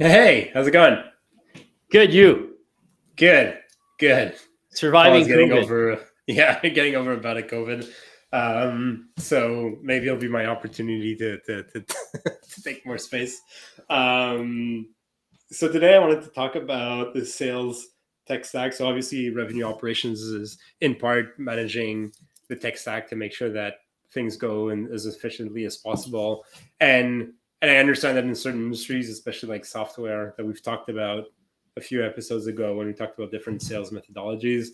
Hey, how's it going? Good, you. Good, good. Surviving getting COVID. over, yeah, getting over about a COVID. Um, so maybe it'll be my opportunity to to, to, to take more space. Um, so today I wanted to talk about the sales tech stack. So obviously, revenue operations is in part managing the tech stack to make sure that things go in as efficiently as possible. And and I understand that in certain industries, especially like software that we've talked about a few episodes ago when we talked about different sales methodologies,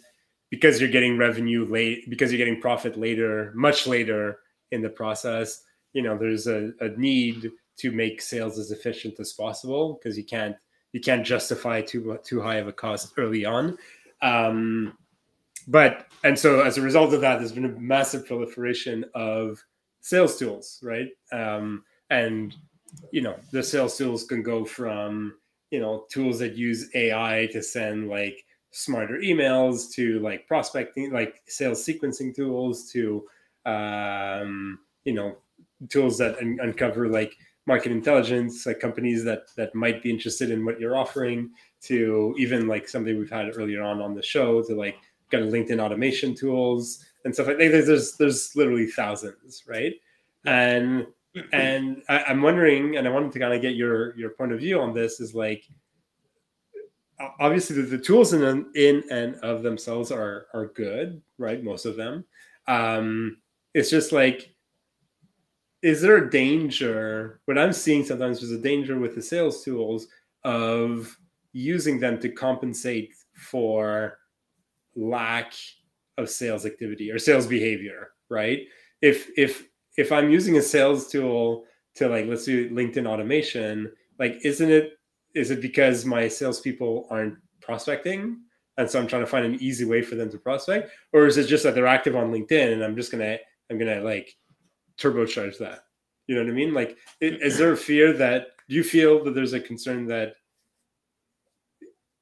because you're getting revenue late, because you're getting profit later, much later in the process, you know, there's a, a need to make sales as efficient as possible because you can't you can't justify too too high of a cost early on. Um, but and so as a result of that, there's been a massive proliferation of sales tools, right? Um, and you know the sales tools can go from you know tools that use ai to send like smarter emails to like prospecting like sales sequencing tools to um you know tools that un- uncover like market intelligence like companies that that might be interested in what you're offering to even like something we've had earlier on on the show to like kind of linkedin automation tools and stuff like that. There's there's literally thousands right? And and I, am wondering, and I wanted to kind of get your your point of view on this. Is like obviously the, the tools in in and of themselves are are good, right? Most of them. Um, it's just like, is there a danger? What I'm seeing sometimes is a danger with the sales tools of using them to compensate for lack of sales activity or sales behavior, right? If if if I'm using a sales tool to like let's do LinkedIn automation, like isn't it is it because my salespeople aren't prospecting? And so I'm trying to find an easy way for them to prospect, or is it just that they're active on LinkedIn and I'm just gonna I'm gonna like turbocharge that? You know what I mean? Like, is there a fear that do you feel that there's a concern that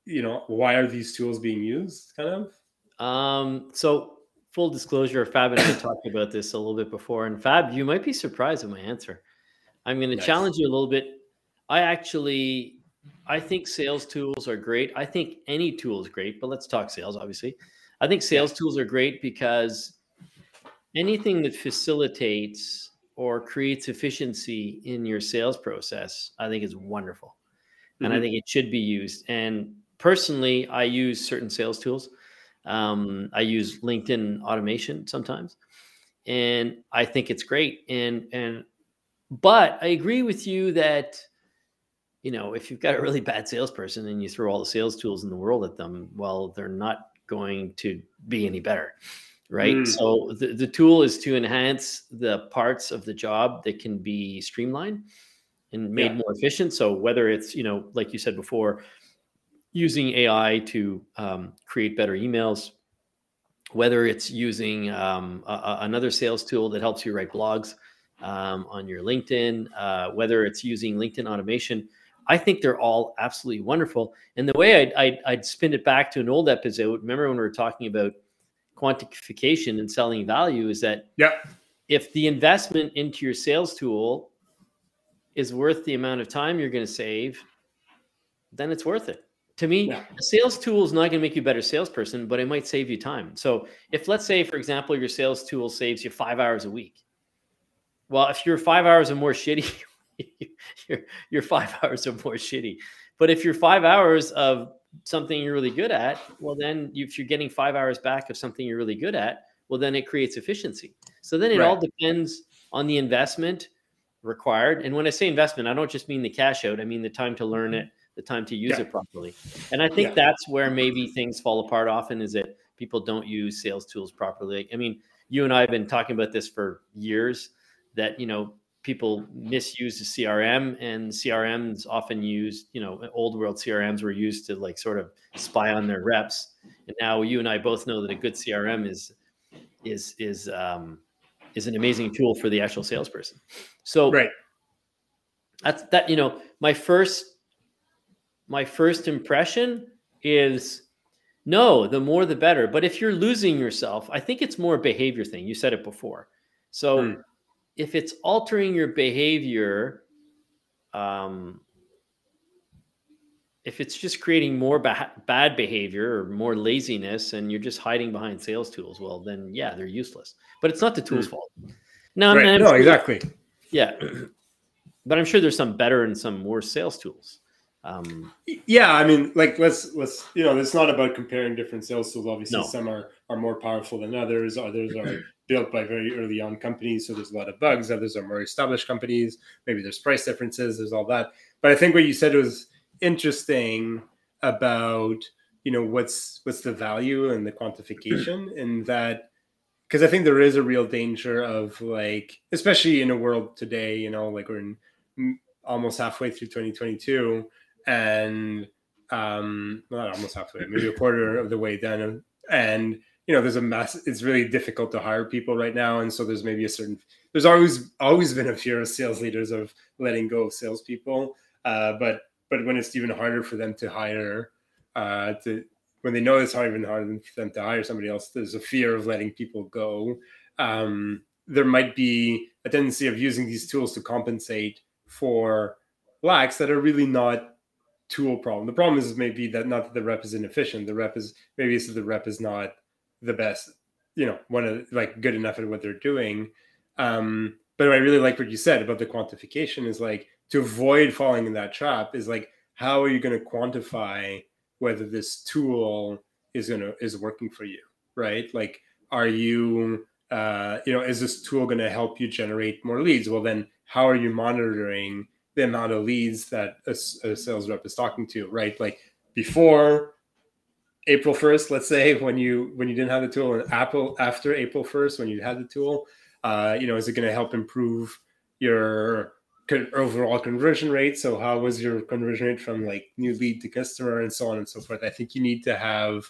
you know why are these tools being used? Kind of. Um. So full disclosure, Fab and I talked about this a little bit before. And Fab, you might be surprised at my answer. I'm going to nice. challenge you a little bit. I actually, I think sales tools are great. I think any tool is great, but let's talk sales, obviously. I think sales tools are great because anything that facilitates or creates efficiency in your sales process, I think is wonderful. Mm-hmm. And I mm-hmm. think it should be used. And personally, I use certain sales tools. Um, I use LinkedIn automation sometimes, and I think it's great. And and but I agree with you that you know if you've got a really bad salesperson and you throw all the sales tools in the world at them, well, they're not going to be any better right? Mm. So the, the tool is to enhance the parts of the job that can be streamlined and made yeah. more efficient. So whether it's, you know, like you said before, using AI to um, create better emails, whether it's using um, a, another sales tool that helps you write blogs um, on your LinkedIn, uh, whether it's using LinkedIn automation. I think they're all absolutely wonderful. And the way I'd, I'd, I'd spin it back to an old episode, remember when we were talking about quantification and selling value, is that yeah. if the investment into your sales tool is worth the amount of time you're going to save, then it's worth it. To me, yeah. a sales tool is not going to make you a better salesperson, but it might save you time. So, if let's say, for example, your sales tool saves you five hours a week, well, if you're five hours or more shitty, you're, you're five hours or more shitty. But if you're five hours of something you're really good at, well, then if you're getting five hours back of something you're really good at, well, then it creates efficiency. So then it right. all depends on the investment required. And when I say investment, I don't just mean the cash out, I mean the time to learn mm-hmm. it the time to use yeah. it properly. And I think yeah. that's where maybe things fall apart often is that people don't use sales tools properly. I mean, you and I have been talking about this for years that, you know, people misuse the CRM and CRMs often used, you know, old world CRMs were used to like sort of spy on their reps. And now you and I both know that a good CRM is is is um is an amazing tool for the actual salesperson. So right. That's that, you know, my first my first impression is no, the more the better. But if you're losing yourself, I think it's more a behavior thing. You said it before. So hmm. if it's altering your behavior, um, if it's just creating more ba- bad behavior or more laziness and you're just hiding behind sales tools, well, then yeah, they're useless. But it's not the tool's mm. fault. No, right. no, sure, exactly. Yeah, but I'm sure there's some better and some worse sales tools. Um, yeah, I mean, like let's let's you know, it's not about comparing different sales tools. Obviously, no. some are are more powerful than others. Others are built by very early on companies, so there's a lot of bugs. Others are more established companies. Maybe there's price differences. There's all that. But I think what you said was interesting about you know what's what's the value and the quantification and that because I think there is a real danger of like, especially in a world today, you know, like we're in almost halfway through 2022, and um, not almost halfway, maybe a quarter of the way done, and you know, there's a mass. It's really difficult to hire people right now, and so there's maybe a certain. There's always always been a fear of sales leaders of letting go of salespeople, uh, but but when it's even harder for them to hire, uh, to when they know it's hard, even harder for them to hire somebody else, there's a fear of letting people go. Um, there might be a tendency of using these tools to compensate for lacks that are really not tool problem. The problem is maybe that not that the rep is inefficient. The rep is maybe it's that the rep is not the best, you know, one of like good enough at what they're doing. Um, but I really like what you said about the quantification is like to avoid falling in that trap is like how are you going to quantify whether this tool is going to is working for you right like are you uh, you know is this tool going to help you generate more leads well then how are you monitoring the amount of leads that a, a sales rep is talking to right like before april 1st let's say when you when you didn't have the tool and apple after april 1st when you had the tool uh, you know is it going to help improve your overall conversion rate. So how was your conversion rate from like new lead to customer and so on and so forth? I think you need to have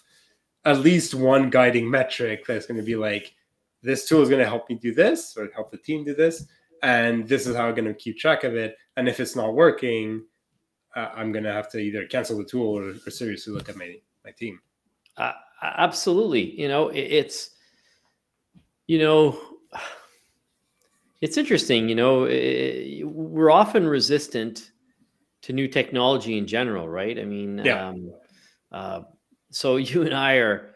at least one guiding metric that's going to be like, this tool is going to help me do this or help the team do this. And this is how I'm going to keep track of it. And if it's not working, uh, I'm going to have to either cancel the tool or, or seriously look at my, my team. Uh, absolutely. You know, it, it's, you know, it's interesting, you know, eh, we're often resistant to new technology in general, right? I mean, yeah. Um, uh, so you and I are,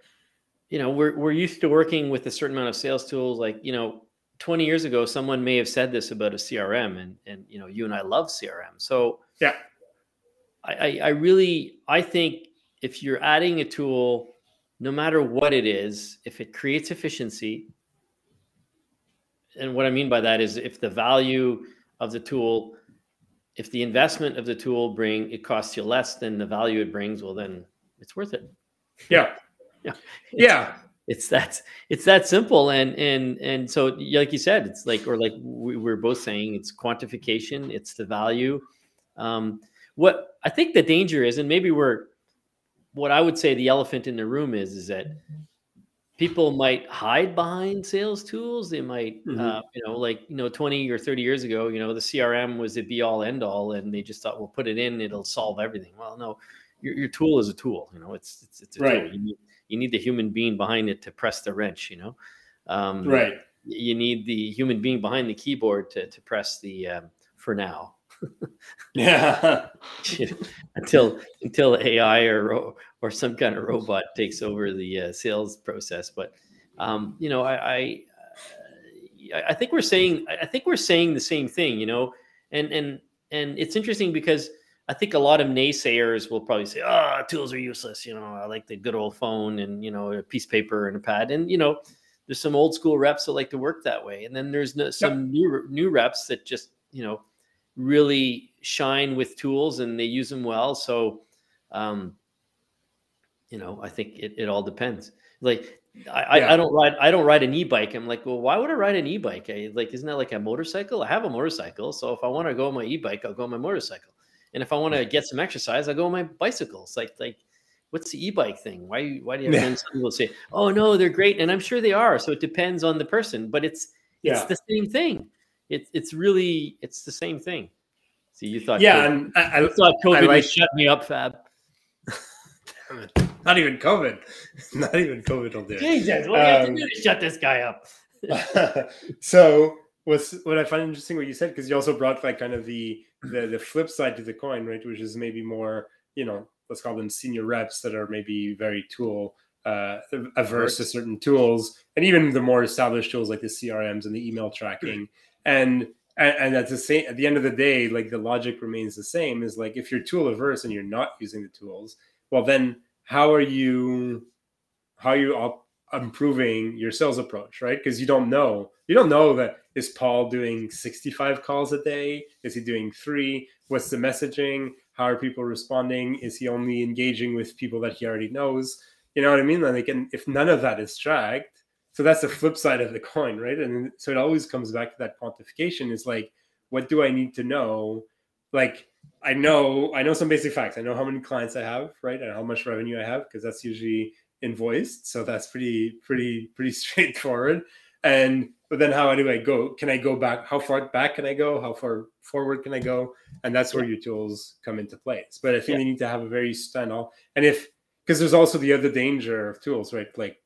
you know, we're we're used to working with a certain amount of sales tools. Like, you know, 20 years ago, someone may have said this about a CRM, and and you know, you and I love CRM. So yeah, I I really I think if you're adding a tool, no matter what it is, if it creates efficiency, and what I mean by that is if the value of the tool, if the investment of the tool bring it costs you less than the value it brings, well then it's worth it. Yeah. yeah. Yeah. It's that it's that simple. And and and so like you said, it's like or like we, we're both saying it's quantification, it's the value. Um, what I think the danger is, and maybe we're what I would say the elephant in the room is, is that people might hide behind sales tools they might mm-hmm. uh, you know like you know 20 or 30 years ago you know the crm was the be all end all and they just thought we'll put it in it'll solve everything well no your, your tool is a tool you know it's it's, it's a right. tool you need, you need the human being behind it to press the wrench you know um, right you need the human being behind the keyboard to, to press the um, for now yeah until until ai or or some kind of robot takes over the uh, sales process. But um, you know, I, I I think we're saying I think we're saying the same thing. You know, and and and it's interesting because I think a lot of naysayers will probably say, "Oh, tools are useless." You know, I like the good old phone and you know a piece of paper and a pad. And you know, there's some old school reps that like to work that way, and then there's no, some new new reps that just you know really shine with tools and they use them well. So um, you know, I think it, it all depends. Like I, yeah. I, I, don't ride I don't ride an e-bike. I'm like, well, why would I ride an e-bike? I, like, isn't that like a motorcycle? I have a motorcycle. So if I want to go on my e-bike, I'll go on my motorcycle. And if I want to get some exercise, I go on my bicycles. Like, like what's the e-bike thing? Why why do you have some people say, oh no, they're great? And I'm sure they are. So it depends on the person, but it's yeah. it's the same thing. It's it's really it's the same thing. So you thought yeah, COVID, I, I thought COVID I like, shut me up, Fab. Not even COVID. Not even COVID will do it. Jesus, what do you have to um, do to shut this guy up? so what's what I find interesting what you said because you also brought like kind of the, the the flip side to the coin, right? Which is maybe more you know let's call them senior reps that are maybe very tool uh, averse to certain tools, and even the more established tools like the CRMs and the email tracking, and and, at the same at the end of the day, like the logic remains the same. Is like if you're tool averse and you're not using the tools, well then how are you how are you op- improving your sales approach, right? Because you don't know you don't know that is Paul doing 65 calls a day? Is he doing three? What's the messaging? How are people responding? Is he only engaging with people that he already knows? You know what I mean? Like, and if none of that is tracked, so that's the flip side of the coin, right? And so it always comes back to that quantification. Is like, what do I need to know? Like, I know I know some basic facts. I know how many clients I have, right, and how much revenue I have because that's usually invoiced. So that's pretty pretty pretty straightforward. And but then how do I go? Can I go back? How far back can I go? How far forward can I go? And that's where your tools come into place. But I think yeah. you need to have a very standoff. And if because there's also the other danger of tools, right? Like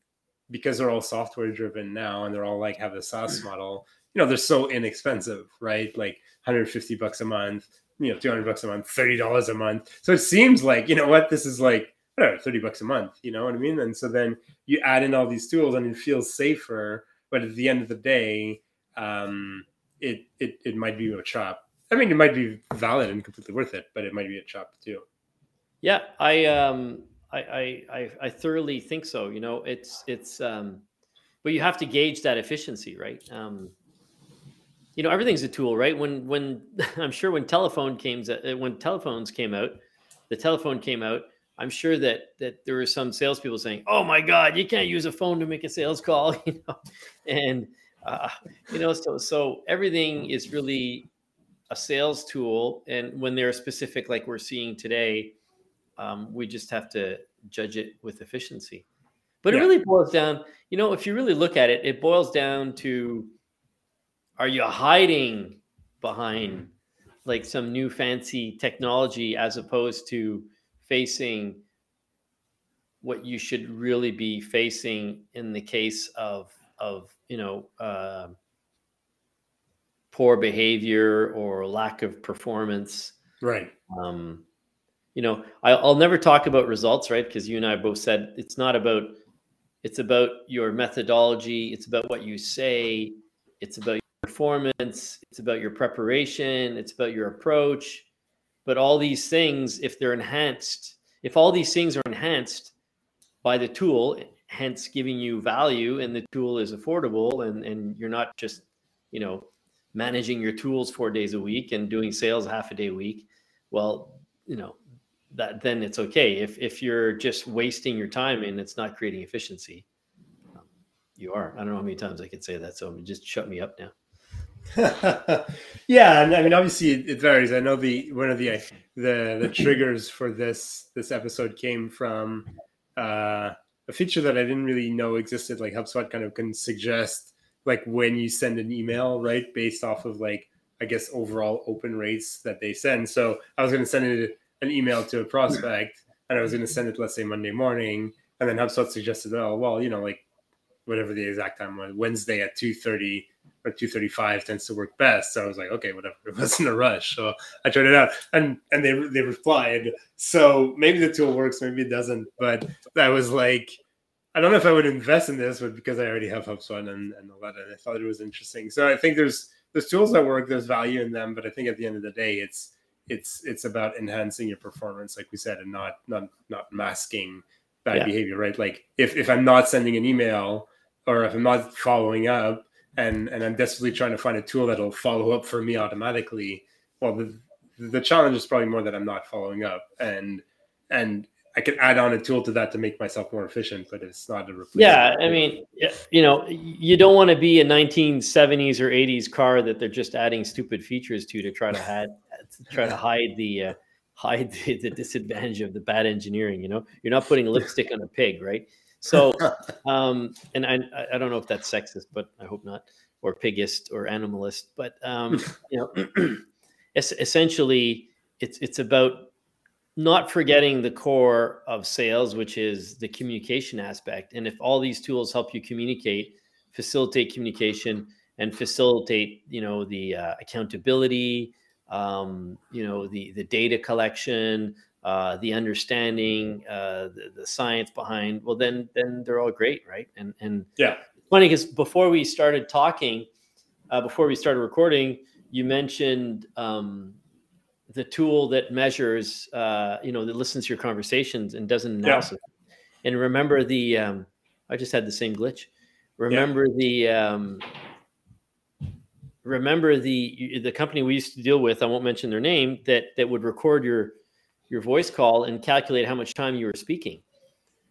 because they're all software driven now and they're all like have a SaaS mm. model, you know, they're so inexpensive, right? Like 150 bucks a month, you know, 200 bucks a month, $30 a month. So it seems like, you know what, this is like, whatever, 30 bucks a month, you know what I mean? And so then you add in all these tools and it feels safer. But at the end of the day, um, it, it, it might be a chop. I mean, it might be valid and completely worth it, but it might be a chop too. Yeah, I um I, I I thoroughly think so. You know, it's it's um, but you have to gauge that efficiency, right? Um, you know, everything's a tool, right? When when I'm sure when telephone came when telephones came out, the telephone came out. I'm sure that that there were some salespeople saying, "Oh my God, you can't use a phone to make a sales call," you know, and uh, you know, so so everything is really a sales tool, and when they're specific, like we're seeing today, um, we just have to judge it with efficiency. But yeah. it really boils down, you know, if you really look at it, it boils down to are you hiding behind like some new fancy technology as opposed to facing what you should really be facing in the case of of you know uh, poor behavior or lack of performance. Right. Um, you know, I, will never talk about results, right? Because you and I both said it's not about, it's about your methodology, it's about what you say, it's about your performance, it's about your preparation, it's about your approach. But all these things, if they're enhanced, if all these things are enhanced by the tool, hence giving you value, and the tool is affordable, and and you're not just, you know, managing your tools four days a week and doing sales half a day a week. Well, you know, that then it's okay. If if you're just wasting your time and it's not creating efficiency, you are. I don't know how many times I could say that, so just shut me up now. yeah, and I mean, obviously, it, varies. I know the one of the the the triggers for this this episode came from uh, a feature that I didn't really know existed. Like HubSpot kind of can suggest like when you send an email, right, based off of like I guess overall open rates that they send. So I was going to send it an email to a prospect and I was going to send it, let's say Monday morning, and then HubSpot suggested, oh, well, you know, like whatever the exact time was, Wednesday at two thirty or two thirty five tends to work best. So I was like, okay, whatever. It wasn't a rush, so I tried it out, and and they they replied. So maybe the tool works, maybe it doesn't. But I was like, I don't know if I would invest in this, but because I already have HubSpot and and all that, and I thought it was interesting. So I think there's there's tools that work, there's value in them, but I think at the end of the day, it's it's it's about enhancing your performance like we said and not not not masking bad yeah. behavior right like if if i'm not sending an email or if i'm not following up and and i'm desperately trying to find a tool that'll follow up for me automatically well the the challenge is probably more that i'm not following up and and I could add on a tool to that to make myself more efficient, but it's not a replacement. Yeah, I mean, you know, you don't want to be a 1970s or 80s car that they're just adding stupid features to to try to hide to try to hide the uh, hide the, the, disadvantage of the bad engineering. You know, you're not putting lipstick on a pig, right? So, um, and I I don't know if that's sexist, but I hope not, or pigist or animalist, but um, you know, essentially, it's it's about not forgetting the core of sales, which is the communication aspect. And if all these tools help you communicate, facilitate communication, and facilitate, you know, the uh, accountability, um, you know, the the data collection, uh, the understanding, uh, the, the science behind, well, then then they're all great, right? And and yeah, funny because before we started talking, uh, before we started recording, you mentioned um, the tool that measures, uh, you know, that listens to your conversations and does an analysis. Yeah. And remember the, um, I just had the same glitch. Remember yeah. the, um, remember the the company we used to deal with. I won't mention their name. That that would record your your voice call and calculate how much time you were speaking.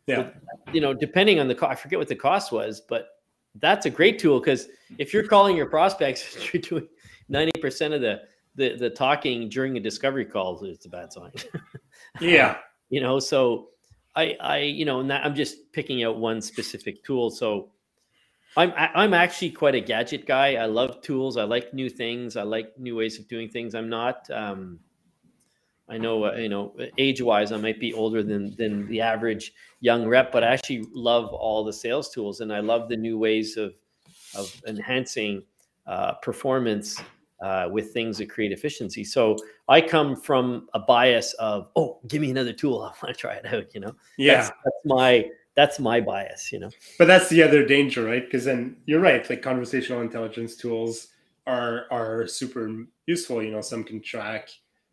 Yeah, but, you know, depending on the cost, I forget what the cost was, but that's a great tool because if you're calling your prospects, you're doing ninety percent of the the the talking during a discovery call it's a bad sign. yeah, you know, so I I you know, that, I'm just picking out one specific tool. So I'm I'm actually quite a gadget guy. I love tools. I like new things. I like new ways of doing things. I'm not. Um, I know uh, you know age wise, I might be older than than the average young rep, but I actually love all the sales tools, and I love the new ways of of enhancing uh, performance uh, with things that create efficiency. So I come from a bias of, oh, give me another tool. I want to try it out. You know, yeah, that's, that's my that's my bias. You know, but that's the other danger, right? Because then you're right. Like conversational intelligence tools are are super useful. You know, some can track.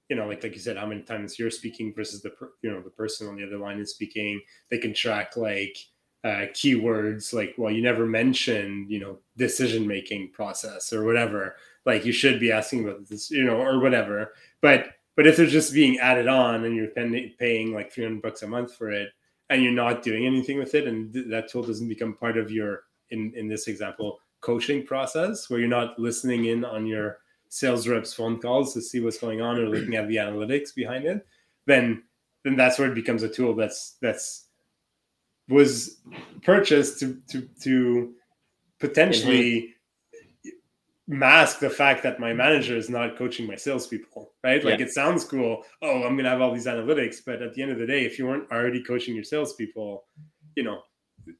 You know, like like you said, how many times you're speaking versus the you know the person on the other line is speaking. They can track like uh, keywords like well you never mentioned you know decision making process or whatever like you should be asking about this, you know, or whatever. But but if they're just being added on and you're paying, paying like 300 bucks a month for it and you're not doing anything with it and th- that tool doesn't become part of your in in this example coaching process where you're not listening in on your sales reps phone calls to see what's going on or looking at the analytics behind it then then that's where it becomes a tool that's that's was purchased to to to potentially mm-hmm. mask the fact that my manager is not coaching my salespeople, right? Like yeah. it sounds cool. Oh, I'm gonna have all these analytics, but at the end of the day, if you weren't already coaching your salespeople, you know,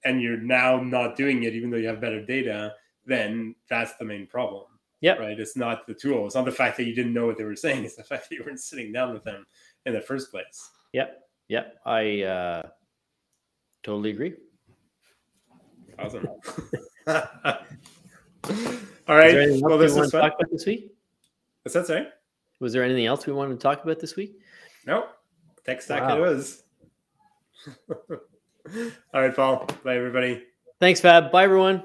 and you're now not doing it, even though you have better data, then that's the main problem. Yeah. Right. It's not the tool. It's not the fact that you didn't know what they were saying. It's the fact that you weren't sitting down with them in the first place. Yep. Yep. I uh, totally agree. Awesome. All right. Well, this is talk about this week. What's that say? Was there anything else we wanted to talk about this week? No. Tech stack wow. it was. All right, Paul. Bye, everybody. Thanks, Fab. Bye, everyone.